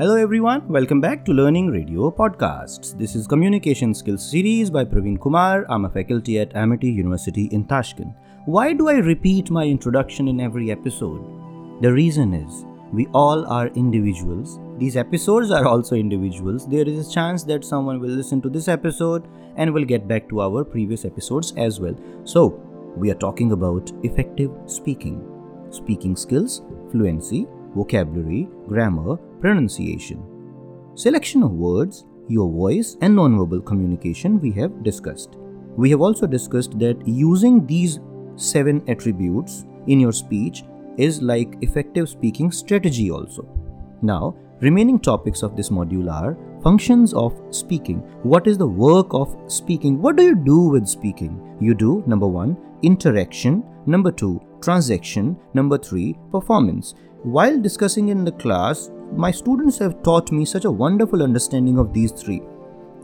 Hello everyone, welcome back to Learning Radio Podcasts. This is Communication Skills series by Parveen Kumar. I'm a faculty at Amity University in Tashkent. Why do I repeat my introduction in every episode? The reason is we all are individuals. These episodes are also individuals. There is a chance that someone will listen to this episode and will get back to our previous episodes as well. So, we are talking about effective speaking, speaking skills, fluency, vocabulary, grammar, pronunciation. Selection of words, your voice, and nonverbal communication we have discussed. We have also discussed that using these seven attributes in your speech is like effective speaking strategy also. Now, remaining topics of this module are functions of speaking. What is the work of speaking? What do you do with speaking? You do number 1 interaction, number 2 transaction, number 3 performance. While discussing in the class, my students have taught me such a wonderful understanding of these three.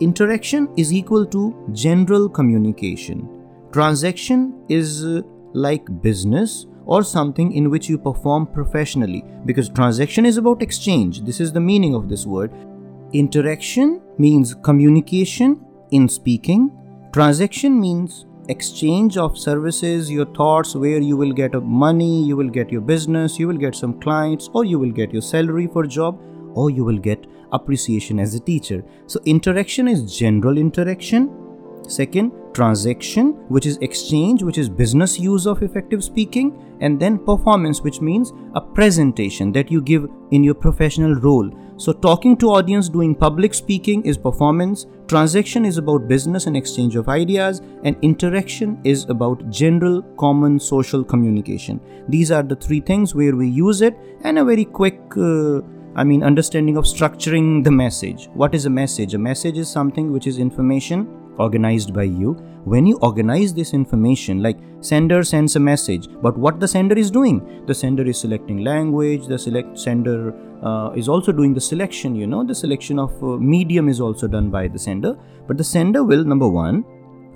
Interaction is equal to general communication. Transaction is uh, like business or something in which you perform professionally because transaction is about exchange. This is the meaning of this word. Interaction means communication in speaking. Transaction means exchange of services, your thoughts, where you will get money, you will get your business, you will get some clients, or you will get your salary for job, or you will get appreciation as a teacher. So, interaction is general interaction. Second, transaction, which is exchange, which is business use of effective speaking, and then performance, which means a presentation that you give in your professional role. So, talking to audience, doing public speaking is performance, transaction is about business and exchange of ideas, and interaction is about general, common social communication. These are the three things where we use it, and a very quick uh, I mean, understanding of structuring the message. What is a message? A message is something which is information organized by you when you organize this information like sender sends a message but what the sender is doing the sender is selecting language the select sender uh, is also doing the selection you know. The selection of uh, medium is also done by the sender. But the sender will number one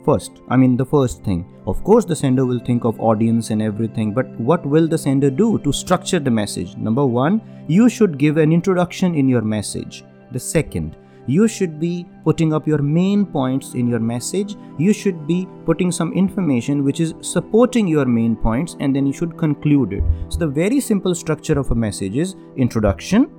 first i mean the first thing. Of course the sender will think of audience and everything but what will the sender do to structure the message? Number one you should give an introduction in your message. The second you should be putting up your main points in your message. You should be putting some information which is supporting your main points and then you should conclude it. So the very simple structure of a message is introduction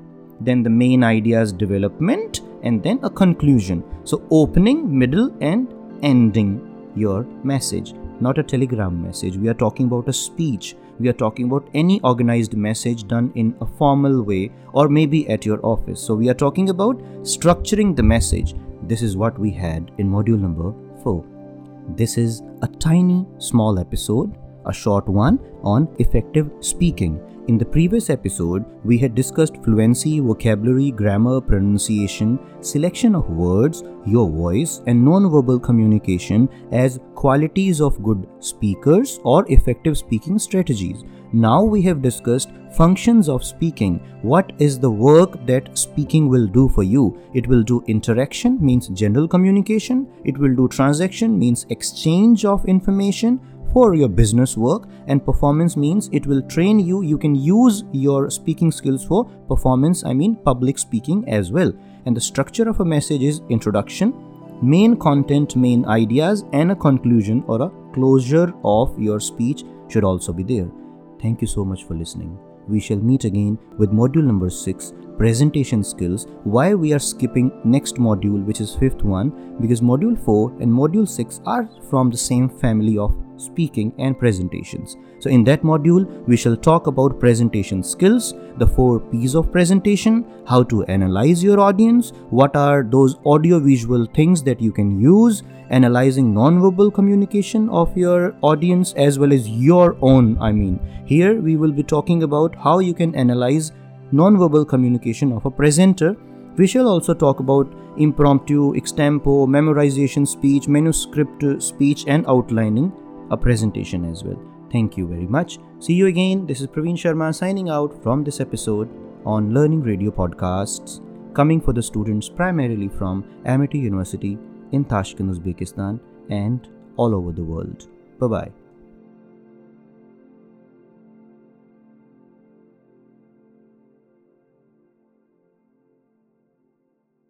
then the main ideas development and then a conclusion. So opening middle and ending your message. Not a telegram message. We are talking about a speech we are talking about any organized message done in a formal way or maybe at your office. So, we are talking about structuring the message. This is what we had in module number 4. This is a tiny small episode, a short one on effective speaking. In the previous episode, we had discussed fluency, vocabulary, grammar, pronunciation, selection of words, your voice, and non-verbal communication as qualities of good speakers or effective speaking strategies. Now we have discussed functions of speaking. What is the work that speaking will do for you? It will do interaction, means general communication. It will do transaction, means exchange of information for your business work and performance means it will train you. You can use your speaking skills for performance i mean public speaking as well. And the structure of a message is introduction main content main ideas and a conclusion or a closure of your speech should also be there. Thank you so much for listening. We shall meet again with module number 6 presentation skills why we are skipping next module which is fifth one because module 4 and module 6 are from the same family of speaking, and presentations. So, in that module, we shall talk about presentation skills, the four P's of presentation, how to analyze your audience, what are those audio visual things that you can use, analyzing non-verbal communication of your audience as well as your own. I mean, here we will be talking about how you can analyze non-verbal communication of a presenter. We shall also talk about impromptu, extempo, memorization speech, manuscript uh, speech, and outlining a presentation as well. Thank you very much. See you again. This is Parveen Sharma signing out from this episode on Learning Radio Podcasts, coming for the students primarily from Amity University in Tashkent, Uzbekistan, and all over the world. Bye bye.